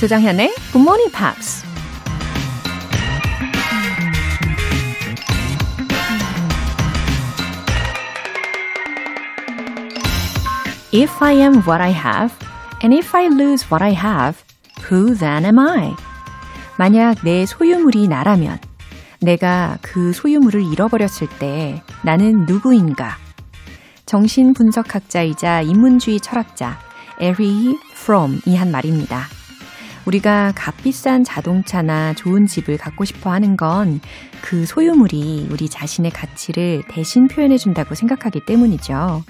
조장현의 Good Morning Pops. If I am what I have, and if I lose what I have, who then am I? 만약 내 소유물이 나라면, 내가 그 소유물을 잃어버렸을 때 나는 누구인가? 정신분석학자이자 인문주의 철학자 에리 프롬이 한 말입니다. 우리가 값비싼 자동차나 좋은 집을 갖고 싶어 하는 건 그 소유물이 우리 자신의 가치를 대신 표현해 준다고 생각하기 때문이죠.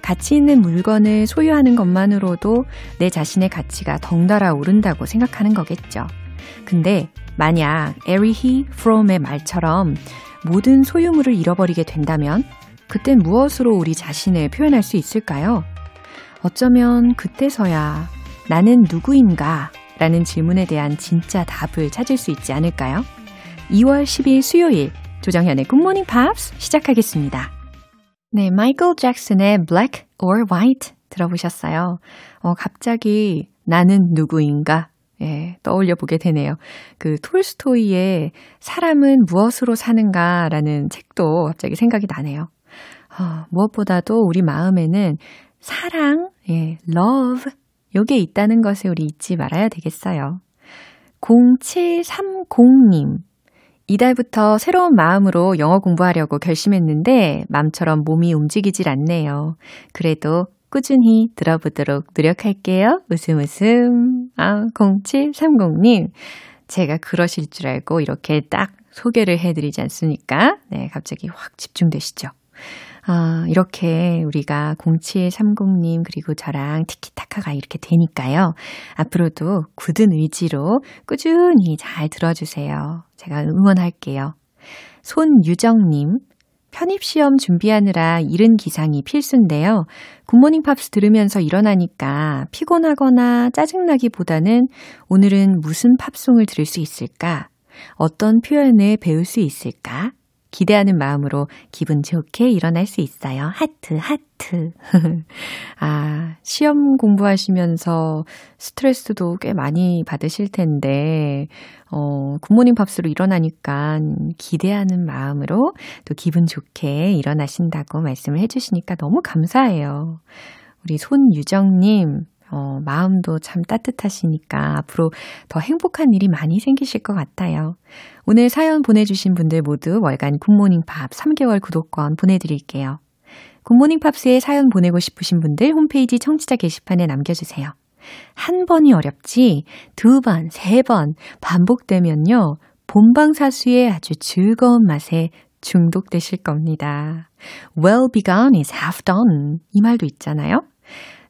가치 있는 물건을 소유하는 것만으로도 내 자신의 가치가 덩달아 오른다고 생각하는 거겠죠. 근데 만약 에리히 프롬의 말처럼 모든 소유물을 잃어버리게 된다면 그땐 무엇으로 우리 자신을 표현할 수 있을까요? 어쩌면 그때서야 나는 누구인가? 라는 질문에 대한 진짜 답을 찾을 수 있지 않을까요? 2월 10일 수요일 조정현의 굿모닝 팝스 시작하겠습니다. 네, 마이클 잭슨의 Black or White 들어보셨어요. 어, 갑자기 나는 누구인가? 예, 떠올려 보게 되네요. 그 톨스토이의 사람은 무엇으로 사는가 라는 책도 갑자기 생각이 나네요. 어, 무엇보다도 우리 마음에는 사랑, 예, love, 요게 있다는 것을 우리 잊지 말아야 되겠어요. 0730님. 이달부터 새로운 마음으로 영어 공부하려고 결심했는데 맘처럼 몸이 움직이질 않네요. 그래도 꾸준히 들어보도록 노력할게요. 웃음 웃음. 아, 0730님. 제가 그러실 줄 알고 이렇게 딱 소개를 해드리지 않습니까? 네, 갑자기 확 집중되시죠? 아, 이렇게 우리가 0730님 그리고 저랑 티키타 카가 이렇게 되니까요. 앞으로도 굳은 의지로 꾸준히 잘 들어주세요. 제가 응원할게요. 손유정님, 편입시험 준비하느라 이른 기상이 필수인데요. 굿모닝 팝스 들으면서 일어나니까 피곤하거나 짜증나기보다는 오늘은 무슨 팝송을 들을 수 있을까? 어떤 표현을 배울 수 있을까? 기대하는 마음으로 기분 좋게 일어날 수 있어요. 하트, 하트. 아, 시험 공부하시면서 스트레스도 꽤 많이 받으실 텐데, 어, 굿모닝 팝스로 일어나니까 기대하는 마음으로 또 기분 좋게 일어나신다고 말씀을 해주시니까 너무 감사해요. 우리 손유정님, 어, 마음도 참 따뜻하시니까 앞으로 더 행복한 일이 많이 생기실 것 같아요. 오늘 사연 보내주신 분들 모두 월간 굿모닝 팝 3개월 구독권 보내드릴게요. 굿모닝 팝스에 사연 보내고 싶으신 분들 홈페이지 청취자 게시판에 남겨주세요. 한 번이 어렵지 두 번, 세 번 반복되면요. 본방사수의 아주 즐거운 맛에 중독되실 겁니다. Well begun is half done. 이 말도 있잖아요.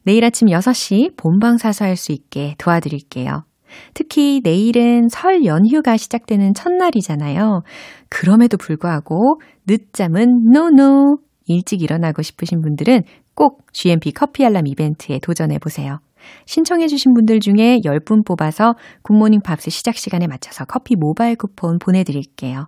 내일 아침 6시 본방사수 할 수 있게 도와드릴게요. 특히 내일은 설 연휴가 시작되는 첫날이잖아요. 그럼에도 불구하고 늦잠은 no no. 일찍 일어나고 싶으신 분들은 꼭 GMP 커피 알람 이벤트에 도전해 보세요. 신청해 주신 분들 중에 10분 뽑아서 Good Morning Pops 시작 시간에 맞춰서 커피 모바일 쿠폰 보내 드릴게요.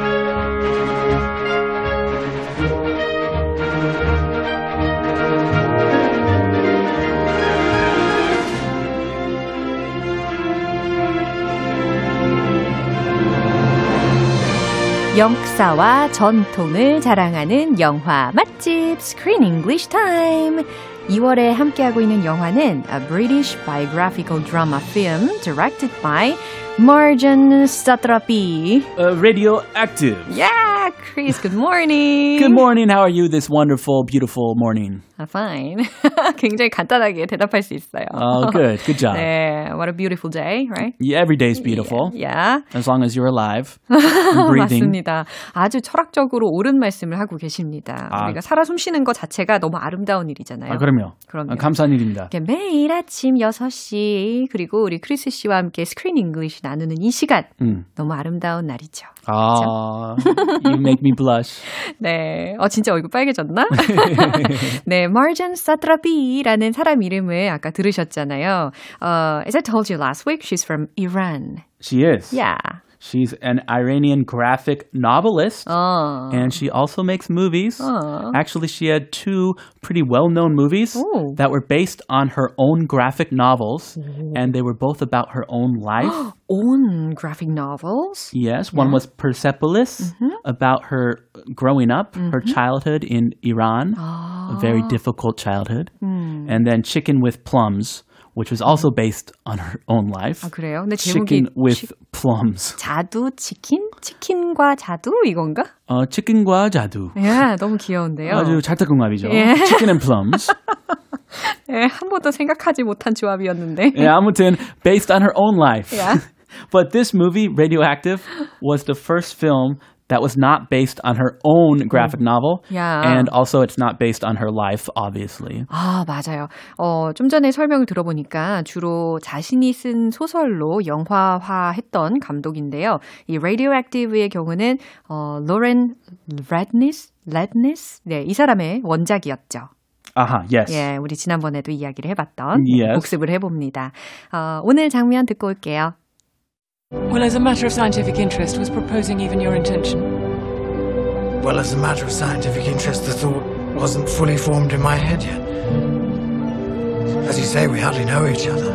역사와 전통을 자랑하는 영화 맛집 Screen English Time. 2월에 함께하고 있는 영화는 A British biographical drama film directed by Marjan Satrapi. Uh, radioactive. Yeah, Chris, good morning. Good morning. How are you this wonderful, beautiful morning? I'm fine. 굉장히 간단하게 대답할 수 있어요. Oh, good. Good job. 네, what a beautiful day, right? Yeah, every day is beautiful. Yeah. As long as you're alive and breathing. 맞습니다. 아주 철학적으로 옳은 말씀을 하고 계십니다. 아. 우리가 살아 숨쉬는 것 자체가 너무 아름다운 일이잖아요. 아, 그럼요. 그럼요. 아, 감사한 일입니다. 매일 아침 6시 그리고 우리 크리스 씨와 함께 Screen English 나누는 이 시간 음. 너무 아름다운 날이죠. 아, you make me blush. 네. 어, 진짜 얼굴 빨개졌나? 네, Marjan Satrapi라는 사람 이름을 아까 들으셨잖아요. Uh, as I told you last week, she's from Iran. She is. Yeah. She's an Iranian graphic novelist. 어. And she also makes movies. Oh. Actually, she had two pretty well known movies Ooh. that were based on her own graphic novels. And they were both about her own life. own graphic novels. yes, one was Persepolis, mm-hmm. about her growing up, her mm-hmm. childhood in Iran, a very ah. difficult childhood. Hmm. And then Chicken with Plums, which was also based on her own life. 아, 그래요? 근데 제목이 Chicken with Plums. 자두 치킨? 치킨과 자두 이건가? 어, 치킨과 자두. 예, 너무 귀여운데요. 아주 찰떡궁합이죠. 예. Chicken and Plums. 예, 한 번도 생각하지 못한 조합이었는데. 예, 아무튼 based on her own life. Yeah. but this movie, Radioactive, was the first film that was not based on her own graphic novel. Yeah. And also it's not based on her life, obviously. 아, 맞아요. 어, 좀 전에 설명을 들어보니까 주로 자신이 쓴 소설로 영화화했던 감독인데요. 이 Radioactive의 경우는 어, 로렌 레드니스? 레드니스? 네, 이 사람의 원작이었죠. 아하, yes. 예, 우리 지난번에도 이야기를 해봤던 Yes. 복습을 해봅니다. 어, 오늘 장면 듣고 올게요. Well, as a matter of scientific interest, was proposing even your intention? Well, as a matter of scientific interest, the thought wasn't fully formed in my head yet. As you say, we hardly know each other.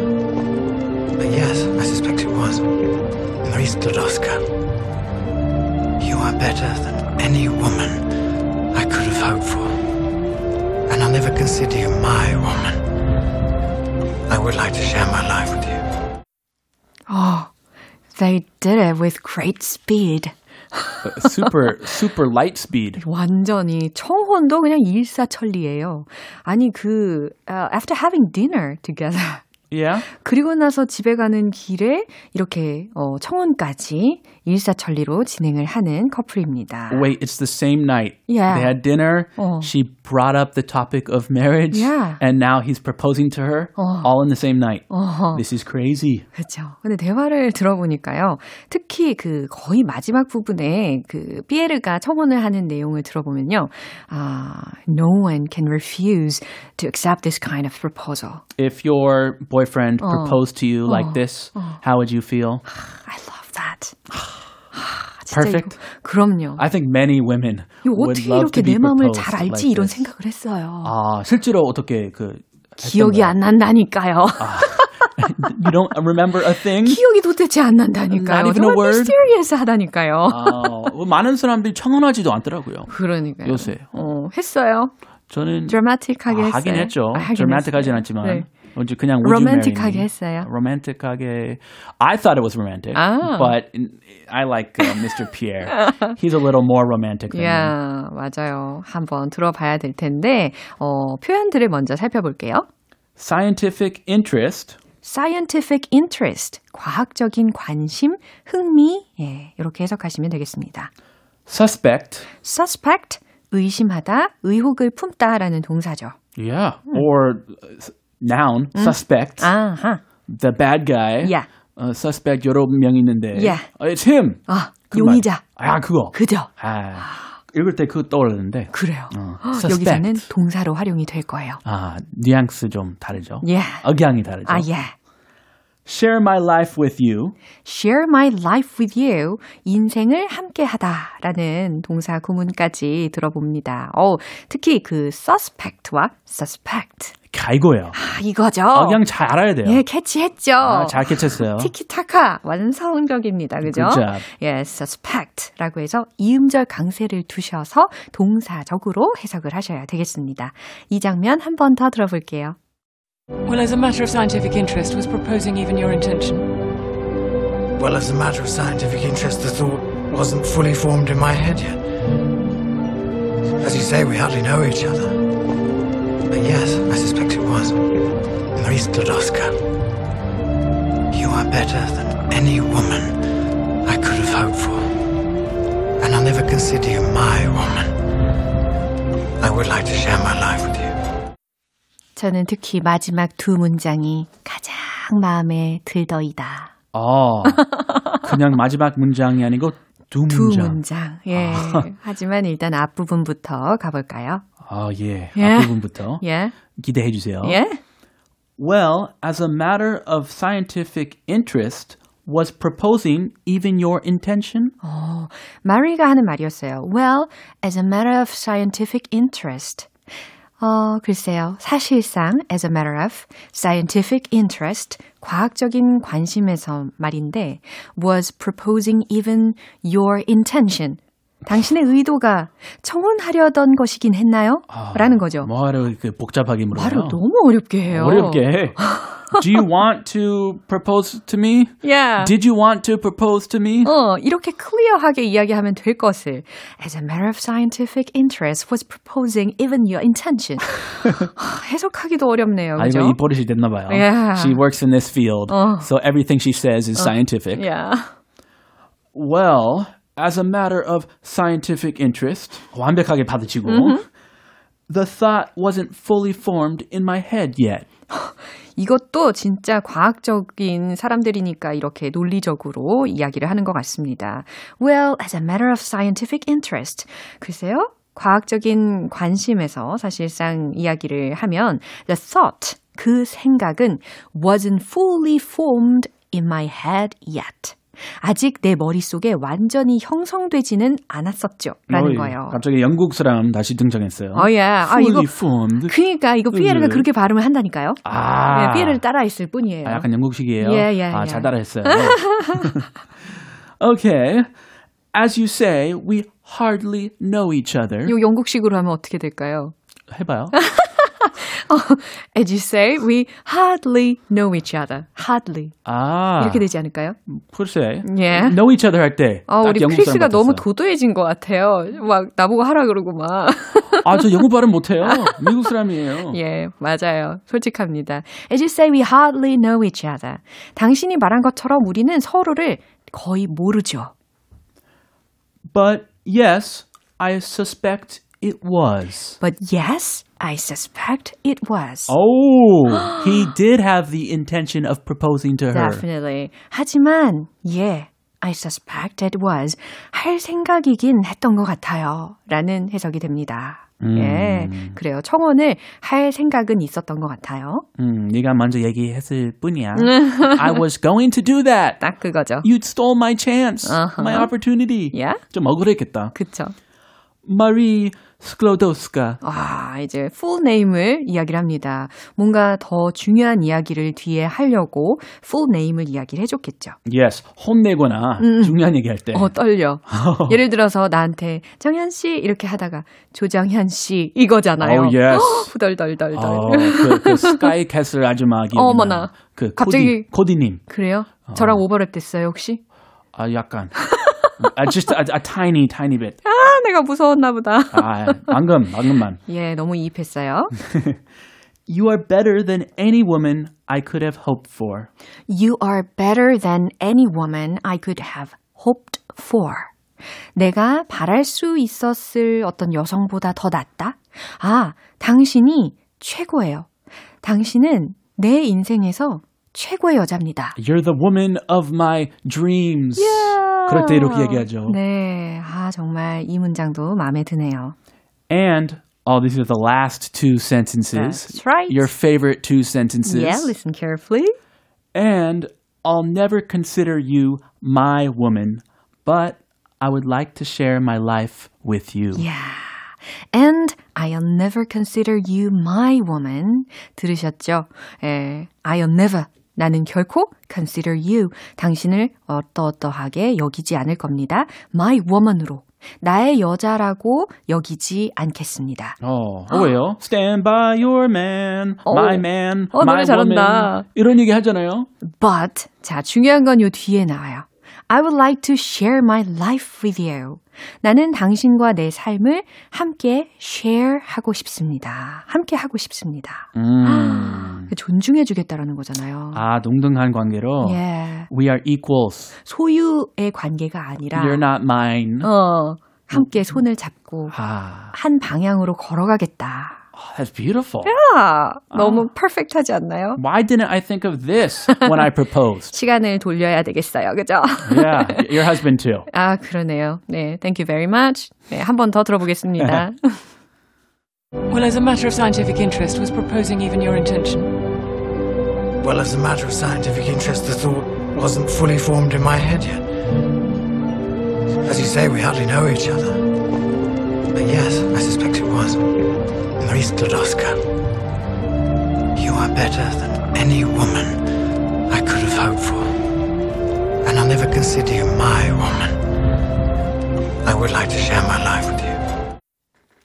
But yes, I suspect it was. Maurice Sklodowska. You are better than any woman I could have hoped for. And I'll never consider you my woman. I would like to share my life with you. Oh, they did it with great speed. super, super light speed. 완전히 청혼도 그냥 일사천리예요. 아니 그 uh, after having dinner together Yeah. 그리고 나서 집에 가는 길에 이렇게 어, 청혼까지 일사천리로 진행을 하는 커플입니다. Wait, it's the same night. Yeah. They had dinner. Oh. She brought up the topic of marriage. Yeah. And now he's proposing to her Oh. all in the same night. 어허. This is crazy. 그렇죠. 근데 대화를 들어보니까요. 특히 그 거의 마지막 부분에 그 피에르가 청혼을 하는 내용을 들어보면요. 아, no one can refuse to accept this kind of proposal. If your boyfriend Oh. proposed to you like this, how would you feel? I love that. 아, Perfect. 이거, 그럼요. I think many women would 어떻게 love 이렇게 to be 내 마음을 proposed 잘 알지 like 이런 this. 생각을 했어요. 아, 실제로 어떻게 그 기억이 안 난다니까요. You don't remember a thing? 기억이 도대체 안 난다니까요. Not even a word? mysterious 하다니까요. 아, 뭐 많은 사람들이 청혼하지도 않더라고요. 그러니까요. 요새. 어, 했어요. 저는 드라마틱하게 아, 했어요. 하긴 했죠. 아, 하긴 드라마틱하진 했어요. 않지만 네. 언제 그냥 would you marry me? 했어요. romantic하게 I thought it was romantic, 아. but I like uh, Mr. Pierre. He's a little more romantic than me. 야, 맞아요. 한번 들어봐야 될 텐데, 어, 표현들을 먼저 살펴볼게요. Scientific interest. scientific interest, 과학적인 관심, 흥미, 예, 이렇게 해석하시면 되겠습니다. Suspect. suspect, 의심하다, 의혹을 품다라는 동사죠. Yeah. Or uh, noun. Suspect. 아하, The bad guy. Yeah. 어, suspect 여러 명 있는데. Yeah. 어, it's him. 아, 그 말. 용의자. 아, 그거. 그죠? 아, 읽을 때 그거 떠오르는데. 그래요. 어, 여기서는. 동사로 활용이 될 거예요. 아, 뉘앙스 좀 다르죠. Yeah. 억양이 다르죠. 아, 예. Share my life with you. share my life with you. 인생을 함께 하다라는 동사 구문까지 들어봅니다. 어, 특히 그 suspect와 suspect. 가 이거예요. 아, 이거죠. 억양 잘 알아야 돼요. 예, 캐치했죠. 아, 잘 캐쳤어요. 티키타카 완성적입니다. 그죠? 예, suspect라고 해서 이음절 강세를 두셔서 동사적으로 해석을 하셔야 되겠습니다. 이 장면 한 번 더 들어볼게요. Well, as a matter of scientific interest, was proposing even your intention? Well, as a matter of scientific interest, the thought wasn't fully formed in my head yet. As you say, we hardly know each other. But yes, I suspect it was. Maurice Sklodowska. You are better than any woman I could have hoped for. And I'll never consider you my woman. I would like to share my life with you. 저는 특히 마지막 두 문장이 가장 마음에 들더이다. 어, 그냥 마지막 문장이 아니고 두 문장. 두 문장. 예. 하지만 일단 앞부분부터 가볼까요? 아, 예. 예. 앞부분부터 예. 기대해 주세요. 예. Well, as a matter of scientific interest, was proposing even your intention? 어, 마리가 하는 말이었어요. Well, as a matter of scientific interest. 어, 글쎄요. 사실상 as a matter of scientific interest, 과학적인 관심에서 말인데 was proposing even your intention. 당신의 의도가 청혼하려던 것이긴 했나요? 라는 거죠. 뭐하러 그 복잡하게 물어요? 말을 너무 어렵게 해요. 어렵게 해. Do you want to propose to me? Yeah. Did you want to propose to me? 어, 이렇게 클리어하게 이야기하면 될 것을 as a matter of scientific interest was proposing even your intention. 해석하기도 어렵네요. 아, 그죠? 이거 입버릇이 됐나 봐요. Yeah. She works in this field, 어. so everything she says is scientific. Yeah. Well, as a matter of scientific interest, 완벽하게 받으시고, the thought wasn't fully formed in my head yet. 이것도 진짜 과학적인 사람들이니까 이렇게 논리적으로 이야기를 하는 것 같습니다. Well, as a matter of scientific interest. 글쎄요. 과학적인 관심에서 사실상 이야기를 하면 the thought, 그 생각은 wasn't fully formed in my head yet. 아직 내 머릿속에 완전히 형성되지는 않았었죠. 라는 어이, 거예요. 갑자기 영국 사람 다시 등장했어요. 어, 예. 아, 이거, formed. 그니까, 이거 피에르가 음. 그렇게 발음을 한다니까요. 아, 네, 피에르를 따라했을 뿐이에요. 아, 약간 영국식이에요. 예, 예, 아, 예. 잘 따라했어요. okay. As you say, we hardly know each other. 요 영국식으로 하면 어떻게 될까요? 해봐요. As you say, we hardly know each other. Hardly. 아, 이렇게 되지 않을까요? 글쎄. 예. Know each other 할 때. 아, 딱 우리 크리스가 너무. 도도해진 것 같아요. 막 나보고 하라 그러고 막. 아, 저 영국 발음 못해요. 미국 사람이에요. 예, 맞아요. 솔직합니다. As you say, we hardly know each other. 당신이 말한 것처럼 우리는 서로를 거의 모르죠. But yes, I suspect it was. But yes, I suspect it was. Oh, he did have the intention of proposing to her. Definitely. 하지만, 예, I suspect it was. 할 생각이긴 했던 것 같아요. 라는 해석이 됩니다. 예, 그래요. 청혼을 할 생각은 있었던 것 같아요. 음, 네가 먼저 얘기했을 뿐이야. I was going to do that. 딱 그거죠. You stole my chance, Uh-huh. my opportunity. Yeah? 좀 억울했겠다. 그쵸. 마리 스클로도스카. 아, 이제 full name을 이야기를 합니다. 뭔가 더 중요한 이야기를 뒤에 하려고 full name을 이야기를 해줬겠죠. Yes, 혼내거나 중요한 얘기할 때. 어, 떨려. 예를 들어서 나한테 정현 씨 이렇게 하다가 조정현 씨 이거잖아요. Oh, yes. 후덜덜덜덜. 어, 그, 그 스카이 캐슬 아줌마 기억이 어머나. 나. 그 갑자기- 코디, 코디님. 그래요? 저랑 오버랩 됐어요, 혹시? 아, 약간. 아, just a, a tiny, tiny bit. 아, 내가 무서웠나 보다. 아, 방금, 방금만. 예, 너무 이입했어요. You are better than any woman I could have hoped for. You are better than any woman I could have hoped for. 내가 바랄 수 있었을 어떤 여성보다 더 낫다? 아, 당신이 최고예요. 당신은 내 인생에서 최고의 여자입니다. You're the woman of my dreams. 그럴 때 이렇게 얘기하죠. 네. 아, 정말 이 문장도 마음에 드네요. And, oh, these are the last two sentences. That's right. Your favorite two sentences. Yeah, listen carefully. And I'll never consider you my woman, but I would like to share my life with you. Yeah. And I'll never consider you my woman. 들으셨죠? 예, I'll never. 나는 결코 consider you. 당신을 어떠어떠하게 여기지 않을 겁니다. my woman으로. 나의 여자라고 여기지 않겠습니다. 어, 어, 왜요? Stand by your man, my man, 어, my 노래 잘한다. woman. 이런 얘기 하잖아요. But, 자, 중요한 건 요 뒤에 나와요. I would like to share my life with you. 나는 당신과 내 삶을 함께 share 하고 싶습니다. 함께 하고 싶습니다. 음. 존중해 주겠다라는 거잖아요. 아, 동등한 관계로. 예. We are equals. 소유의 관계가 아니라 You're not mine. 어, 함께 손을 잡고 아, 한 방향으로 걸어가겠다. Oh, that's beautiful. 야, 너무 퍼펙트하지 않나요? Why didn't I think of this when I proposed? 시간을 돌려야 되겠어요. 그죠? yeah, your husband too. 아, 그러네요. 네, thank you very much. 네, 한 번 더 들어보겠습니다. Well, as a matter of scientific interest, was proposing even your intention? Well, as a matter of scientific interest, the thought wasn't fully formed in my head yet. As you say, we hardly know each other. But yes, I suspect it was. Marie Sklodowska. You are better than any woman I could have hoped for. And I'll never consider you my woman. I would like to share my life with you.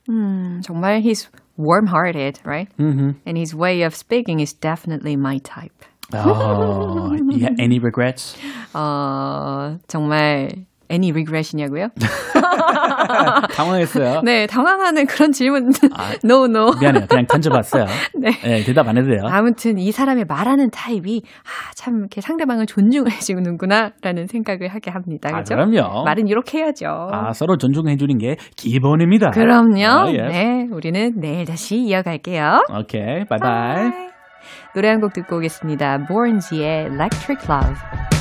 음, 정말 he's warm-hearted, right? Mm-hmm. And his way of speaking is definitely my type. Oh, yeah, any regrets? 어, 정말 any regret이냐고요? 당황했어요. 네, 당황하는 그런 질문. 아, no, no. 미안해요. 그냥 던져봤어요. 네. 네. 대답 안 해도 돼요. 아무튼 이 사람의 말하는 타입이 아, 참 이렇게 상대방을 존중해주는구나라는 생각을 하게 합니다. 그렇죠? 아, 그럼요. 말은 이렇게 해야죠. 아, 서로 존중해주는 게 기본입니다. 그럼요. 아, yes. 네, 우리는 내일 다시 이어갈게요. 오케이, okay, 바이바이. 노래 한 곡 듣고 오겠습니다. Borns의 Electric Love.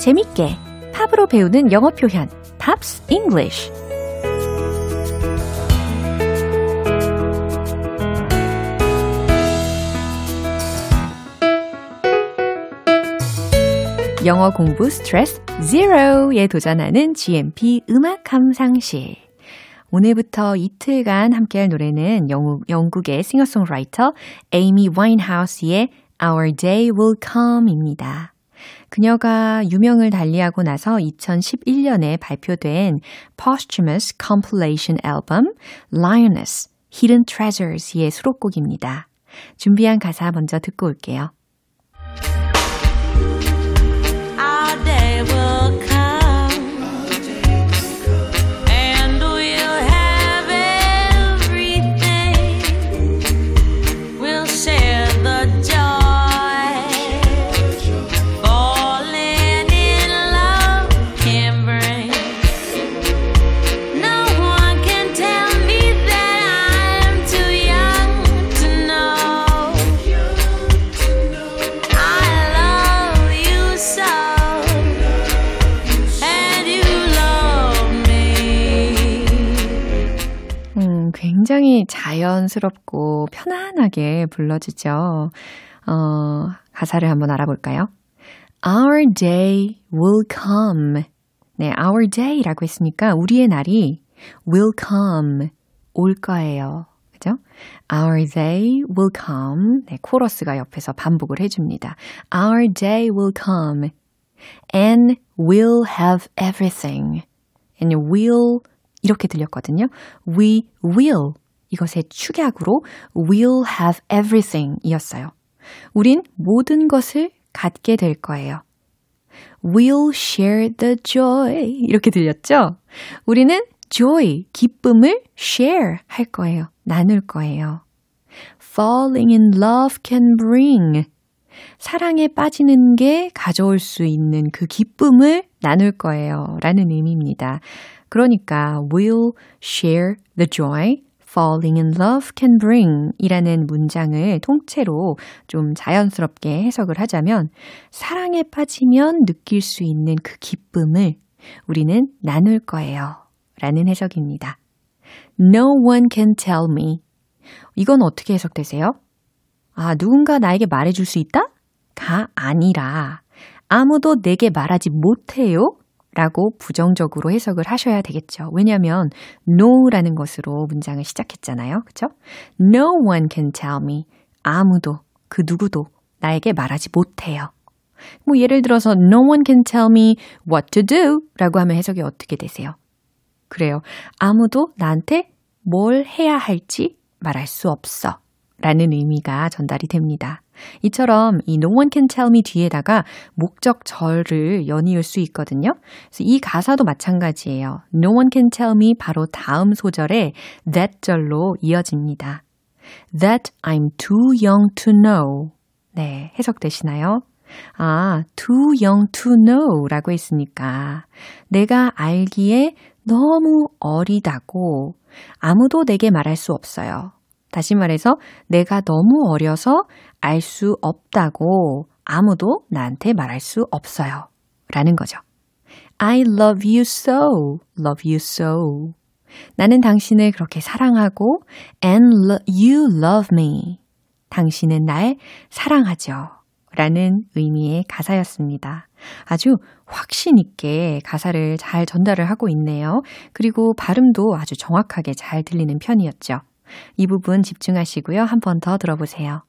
재밌게 팝으로 배우는 영어 표현 Pops English 영어 공부 스트레스 제로에 도전하는 GMP 음악 감상실. 오늘부터 이틀간 함께할 노래는 영국, 영국의 싱어송라이터 에이미 와인하우스의 Our Day Will Come입니다. 그녀가 유명을 달리하고 나서 2011년에 발표된 posthumous compilation 앨범 Lioness Hidden Treasures의 수록곡입니다. 준비한 가사 먼저 듣고 올게요. 굉장히 자연스럽고 편안하게 불러지죠. 어, 가사를 한번 알아볼까요? Our day will come. 네, our day라고 했으니까 우리의 날이 will come. 올 거예요. 그죠? Our day will come. 네, 코러스가 옆에서 반복을 해줍니다. Our day will come. And we'll have everything. And we'll 이렇게 들렸거든요. We will 이것의 축약으로 we'll have everything 이었어요. 우린 모든 것을 갖게 될 거예요. We'll share the joy. 이렇게 들렸죠? 우리는 joy, 기쁨을 share 할 거예요. 나눌 거예요. Falling in love can bring. 사랑에 빠지는 게 가져올 수 있는 그 기쁨을 나눌 거예요. 라는 의미입니다. 그러니까 we'll share the joy falling in love can bring 이라는 문장을 통째로 좀 자연스럽게 해석을 하자면 사랑에 빠지면 느낄 수 있는 그 기쁨을 우리는 나눌 거예요. 라는 해석입니다. No one can tell me. 이건 어떻게 해석되세요? 아, 누군가 나에게 말해줄 수 있다? 가 아니라 아무도 내게 말하지 못해요? 라고 부정적으로 해석을 하셔야 되겠죠. 왜냐하면 no라는 것으로 문장을 시작했잖아요. 그쵸? No one can tell me. 아무도, 그 누구도 나에게 말하지 못해요. 뭐 예를 들어서 no one can tell me what to do 라고 하면 해석이 어떻게 되세요? 그래요. 아무도 나한테 뭘 해야 할지 말할 수 없어. 라는 의미가 전달이 됩니다. 이처럼 이 no one can tell me 뒤에다가 목적절을 연이을 수 있거든요. 그래서 이 가사도 마찬가지예요. no one can tell me 바로 다음 소절에 that 절로 이어집니다. that I'm too young to know. 네, 해석되시나요? 아, too young to know 라고 했으니까 내가 알기에 너무 어리다고 아무도 내게 말할 수 없어요. 다시 말해서 내가 너무 어려서 알 수 없다고 아무도 나한테 말할 수 없어요. 라는 거죠. I love you so, love you so. 나는 당신을 그렇게 사랑하고 and you love me. 당신은 날 사랑하죠. 라는 의미의 가사였습니다. 아주 확신 있게 가사를 잘 전달을 하고 있네요. 그리고 발음도 아주 정확하게 잘 들리는 편이었죠. 이 부분 집중하시고요. 한 번 더 들어보세요.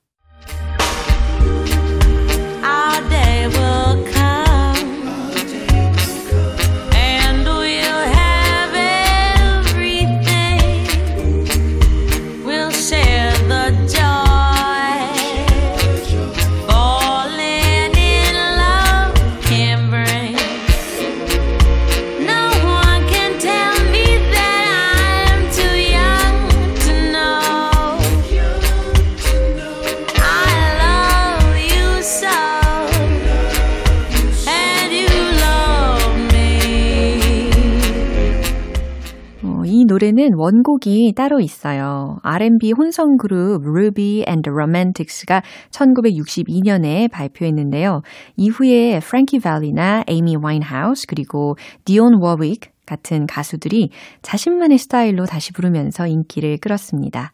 노래는 원곡이 따로 있어요. R&B 혼성 그룹 Ruby and the Romantics가 1962년에 발표했는데요. 이후에 프랭키 밸리나 에이미 와인하우스 그리고 디온 워윅 같은 가수들이 자신만의 스타일로 다시 부르면서 인기를 끌었습니다.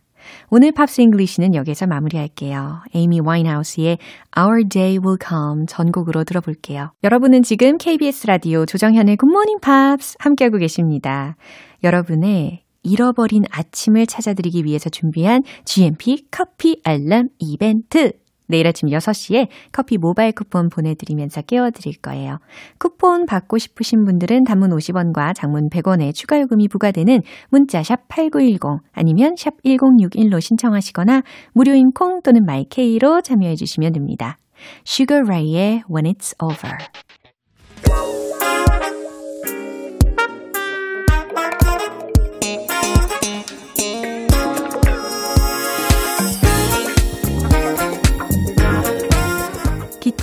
오늘 Pops English는 여기서 마무리할게요. 에이미 와인하우스의 Our Day Will Come 전곡으로 들어볼게요. 여러분은 지금 KBS 라디오 조정현의 Good Morning Pops 함께하고 계십니다. 여러분의 잃어버린 아침을 찾아드리기 위해서 준비한 GMP 커피 알람 이벤트. 내일 아침 6시에 커피 모바일 쿠폰 보내드리면서 깨워드릴 거예요. 쿠폰 받고 싶으신 분들은 단문 50원과 장문 100원의 추가 요금이 부과되는 문자 샵 8910 아니면 샵 1061로 신청하시거나 무료인 콩 또는 마이케이로 참여해 주시면 됩니다. Sugar Ray의 When It's Over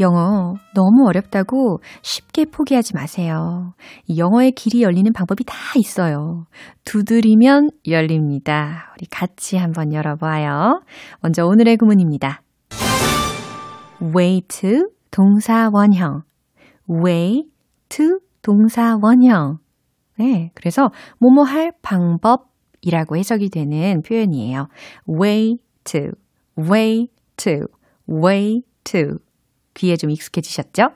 영어 너무 어렵다고 쉽게 포기하지 마세요. 영어의 길이 열리는 방법이 다 있어요. 두드리면 열립니다. 우리 같이 한번 열어봐요. 먼저 오늘의 구문입니다. way to 동사 원형. way to 동사 원형. 네. 그래서 뭐뭐 할 방법이라고 해석이 되는 표현이에요. way to, way to, way to. 귀에 좀 익숙해지셨죠?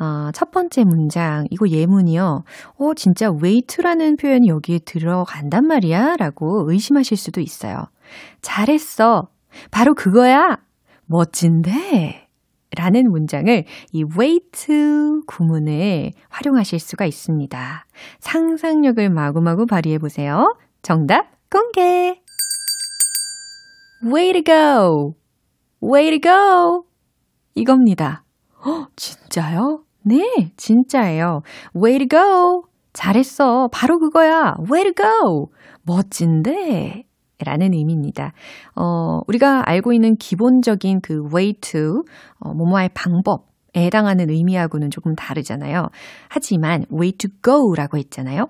어, 첫 번째 문장, 이거 예문이요. 어, 진짜 wait라는 표현이 여기에 들어간단 말이야? 라고 의심하실 수도 있어요. 잘했어. 바로 그거야. 멋진데. 라는 문장을 이 wait 구문을 활용하실 수가 있습니다. 상상력을 마구마구 발휘해 보세요. 정답 공개! Way to go! Way to go! 이겁니다. 어, 진짜요? 네, 진짜예요. Way to go! 잘했어. 바로 그거야. Way to go! 멋진데? 라는 의미입니다. 어, 우리가 알고 있는 기본적인 그 way to, 어, 뭐뭐할 방법, 에 해당하는 의미하고는 조금 다르잖아요. 하지만 way to go 라고 했잖아요.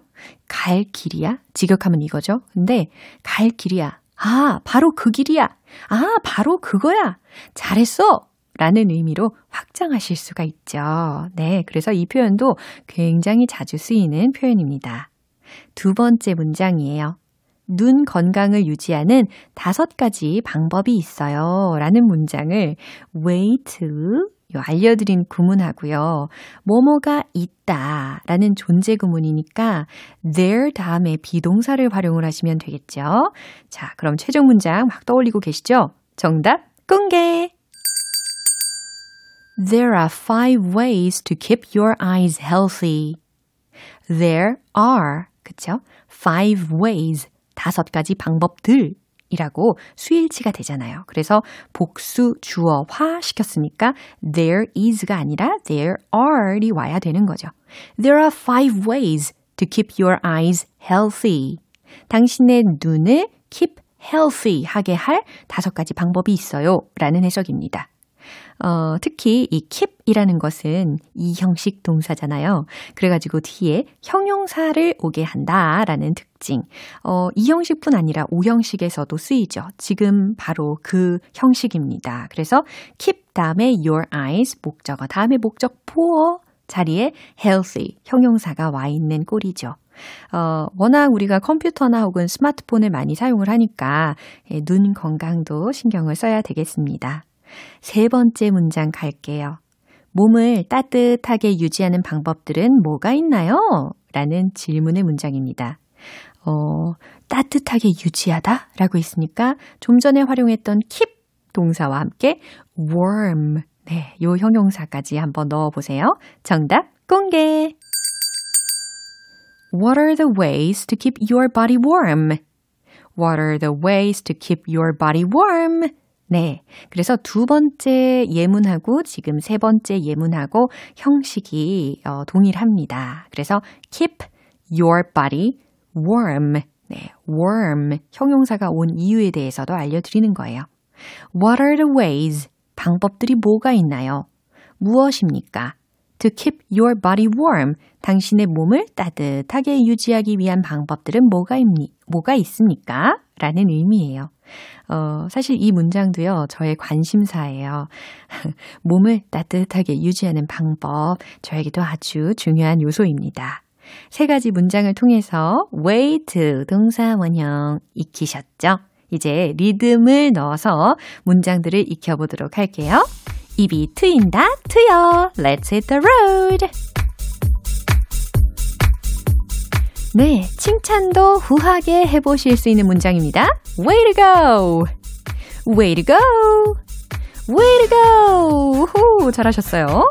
갈 길이야? 직역하면 이거죠. 근데 갈 길이야. 아, 바로 그 길이야. 아, 바로 그거야. 잘했어. 라는 의미로 확장하실 수가 있죠. 네, 그래서 이 표현도 굉장히 자주 쓰이는 표현입니다. 두 번째 문장이에요. 눈 건강을 유지하는 다섯 가지 방법이 있어요. 라는 문장을 wait 알려드린 구문하고요. 뭐뭐가 있다 라는 존재 구문이니까 there 다음에 비동사를 활용을 하시면 되겠죠. 자, 그럼 최종 문장 막 떠올리고 계시죠? 정답 공개! There are five ways to keep your eyes healthy. There are, 그쵸? Five ways. 다섯 가지 방법들. 이라고 수일치가 되잖아요. 그래서 복수 주어화 시켰으니까 there is가 아니라 there are이 와야 되는 거죠. There are five ways to keep your eyes healthy. 당신의 눈을 keep healthy 하게 할 다섯 가지 방법이 있어요. 라는 해석입니다. 어, 특히 이 keep이라는 것은 이 형식 동사잖아요. 그래가지고 뒤에 형용사를 오게 한다라는 특징. 어, 이 형식뿐 아니라 오 형식에서도 쓰이죠. 지금 바로 그 형식입니다. 그래서 keep 다음에 your eyes 목적어 다음에 목적 for 자리에 healthy 형용사가 와 있는 꼴이죠. 어, 워낙 우리가 컴퓨터나 혹은 스마트폰을 많이 사용을 하니까 예, 눈 건강도 신경을 써야 되겠습니다. 세 번째 문장 갈게요. 몸을 따뜻하게 유지하는 방법들은 뭐가 있나요? 라는 질문의 문장입니다. 어, 따뜻하게 유지하다? 라고 했으니까 좀 전에 활용했던 keep 동사와 함께 warm. 네, 요 형용사까지 한번 넣어 보세요. 정답 공개! What are the ways to keep your body warm? What are the ways to keep your body warm? 네. 그래서 두 번째 예문하고 지금 세 번째 예문하고 형식이 어, 동일합니다. 그래서 keep your body warm. 네. warm. 형용사가 온 이유에 대해서도 알려드리는 거예요. What are the ways? 방법들이 뭐가 있나요? 무엇입니까? To keep your body warm. 당신의 몸을 따뜻하게 유지하기 위한 방법들은 뭐가, 있니, 뭐가 있습니까? 라는 의미예요. 어, 사실 이 문장도요, 저의 관심사예요. 몸을 따뜻하게 유지하는 방법, 저에게도 아주 중요한 요소입니다. 세 가지 문장을 통해서 wait 동사 원형 익히셨죠? 이제 리듬을 넣어서 문장들을 익혀보도록 할게요. 입이 트인다, 트여. Let's hit the road. 네, 칭찬도 후하게 해보실 수 있는 문장입니다. Way to go! Way to go! Way to go! 후, 잘하셨어요.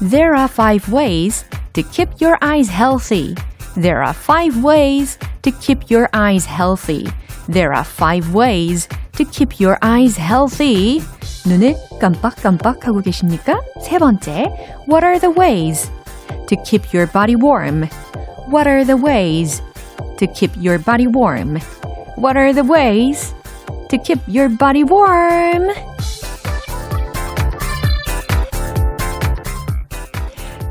There are five ways to keep your eyes healthy. There are five ways to keep your eyes healthy. There are five ways to keep your eyes healthy. 눈을 깜빡깜빡 하고 계십니까? 세 번째, What are the ways to keep your body warm? What are the ways to keep your body warm? What are the ways to keep your body warm?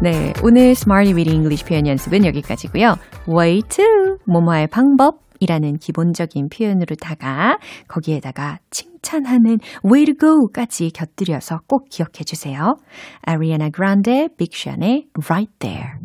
네, 오늘 Smarty Weedy English 표현 연습은 여기까지고요. Way to, 뭐뭐의 방법이라는 기본적인 표현으로다가 거기에다가 칭찬하는 way to go까지 곁들여서 꼭 기억해 주세요. Ariana Grande, Big Sean의 Right There.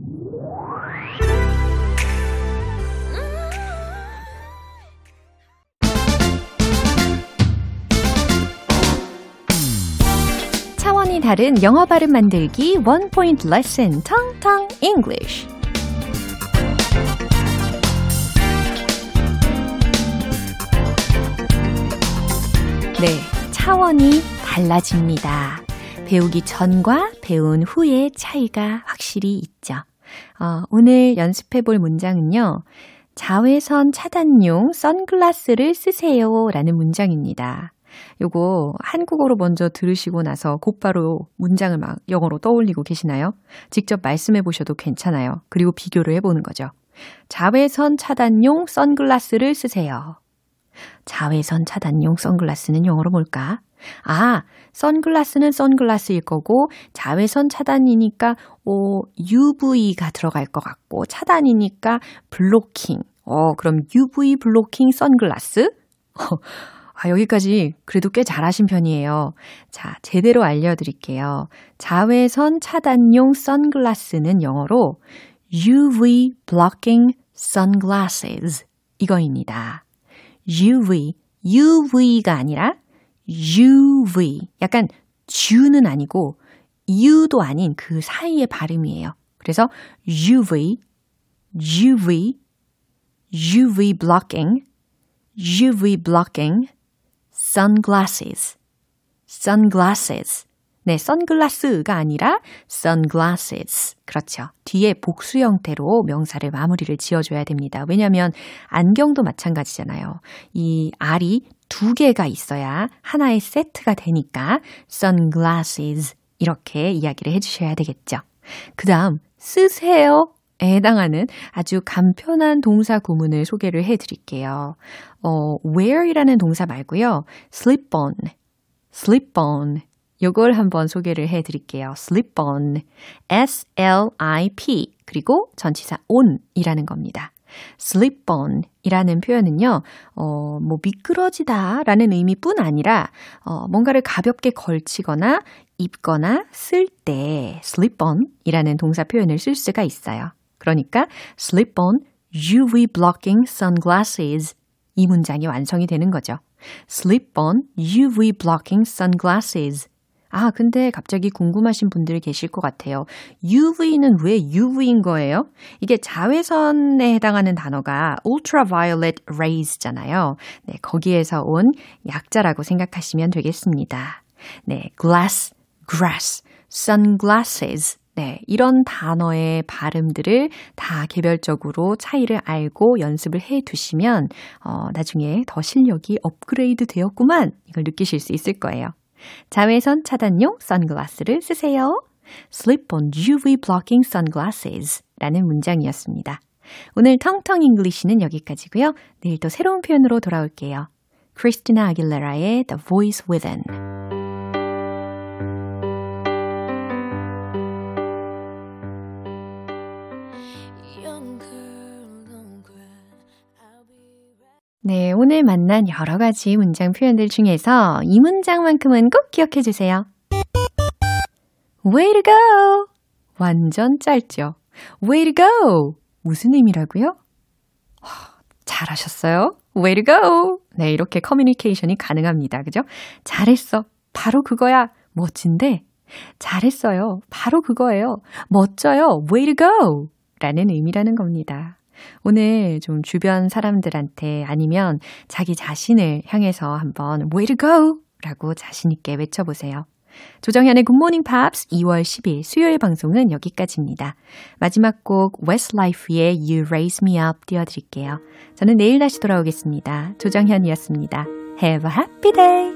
차원이 다른 영어 발음 만들기 원 포인트 레슨 텅텅 English. 네, 차원이 달라집니다. 배우기 전과 배운 후의 차이가 확실히 있죠. 어, 오늘 연습해 볼 문장은요. 자외선 차단용 선글라스를 쓰세요 라는 문장입니다. 요거 한국어로 먼저 들으시고 나서 곧바로 문장을 막 영어로 떠올리고 계시나요? 직접 말씀해 보셔도 괜찮아요. 그리고 비교를 해보는 거죠. 자외선 차단용 선글라스를 쓰세요. 자외선 차단용 선글라스는 영어로 뭘까? 아, 선글라스는 선글라스일 거고, 자외선 차단이니까, 어, UV가 들어갈 것 같고, 차단이니까 블로킹. 어, 그럼 UV 블로킹 선글라스? 아, 여기까지 그래도 꽤 잘하신 편이에요. 자, 제대로 알려드릴게요. 자외선 차단용 선글라스는 영어로 UV blocking sunglasses 이거입니다. UV, UV가 아니라 UV. 약간 U는 아니고 U도 아닌 그 사이의 발음이에요. 그래서 UV, UV, UV blocking, UV blocking, sunglasses, sunglasses. 네, 선글라스가 아니라 sunglasses. 그렇죠. 뒤에 복수 형태로 명사를 마무리를 지어줘야 됩니다. 왜냐하면 안경도 마찬가지잖아요. 이 R이 두 개가 있어야 하나의 세트가 되니까 sunglasses 이렇게 이야기를 해주셔야 되겠죠. 그 다음 쓰세요 에 해당하는 아주 간편한 동사 구문을 소개를 해 드릴게요. 어, wear이라는 동사 말고요. slip on, slip on 요걸 한번 소개를 해 드릴게요. slip on. S-L-I-P. 그리고 전치사 on이라는 겁니다. slip on 이라는 표현은요, 어, 뭐, 미끄러지다 라는 의미뿐 아니라, 어, 뭔가를 가볍게 걸치거나 입거나 쓸 때 slip on 이라는 동사 표현을 쓸 수가 있어요. 그러니까 slip on UV blocking sunglasses 이 문장이 완성이 되는 거죠. slip on UV blocking sunglasses 아, 근데 갑자기 궁금하신 분들이 계실 것 같아요. UV는 왜 UV인 거예요? 이게 자외선에 해당하는 단어가 ultraviolet rays잖아요. 네, 거기에서 온 약자라고 생각하시면 되겠습니다. 네, glass, grass, sunglasses. 네, 이런 단어의 발음들을 다 개별적으로 차이를 알고 연습을 해 두시면, 어, 나중에 더 실력이 업그레이드 되었구만! 이걸 느끼실 수 있을 거예요. 자외선 차단용 선글라스를 쓰세요. Slip on UV blocking sunglasses 라는 문장이었습니다. 오늘 텅텅 English는 여기까지고요. 내일 또 새로운 표현으로 돌아올게요. 크리스티나 아길레라의 The Voice Within 네, 오늘 만난 여러 가지 문장 표현들 중에서 이 문장만큼은 꼭 기억해 주세요. Way to go! 완전 짧죠? Way to go! 무슨 의미라고요? 잘하셨어요. Way to go! 네, 이렇게 커뮤니케이션이 가능합니다. 그죠? 잘했어. 바로 그거야. 멋진데. 잘했어요. 바로 그거예요. 멋져요. Way to go! 라는 의미라는 겁니다. 오늘 좀 주변 사람들한테 아니면 자기 자신을 향해서 한번 way to go! 라고 자신있게 외쳐보세요. 조정현의 굿모닝 팝스 2월 10일 수요일 방송은 여기까지입니다. 마지막 곡 Westlife의 You Raise Me Up 띄워드릴게요. 저는 내일 다시 돌아오겠습니다. 조정현이었습니다. Have a happy day!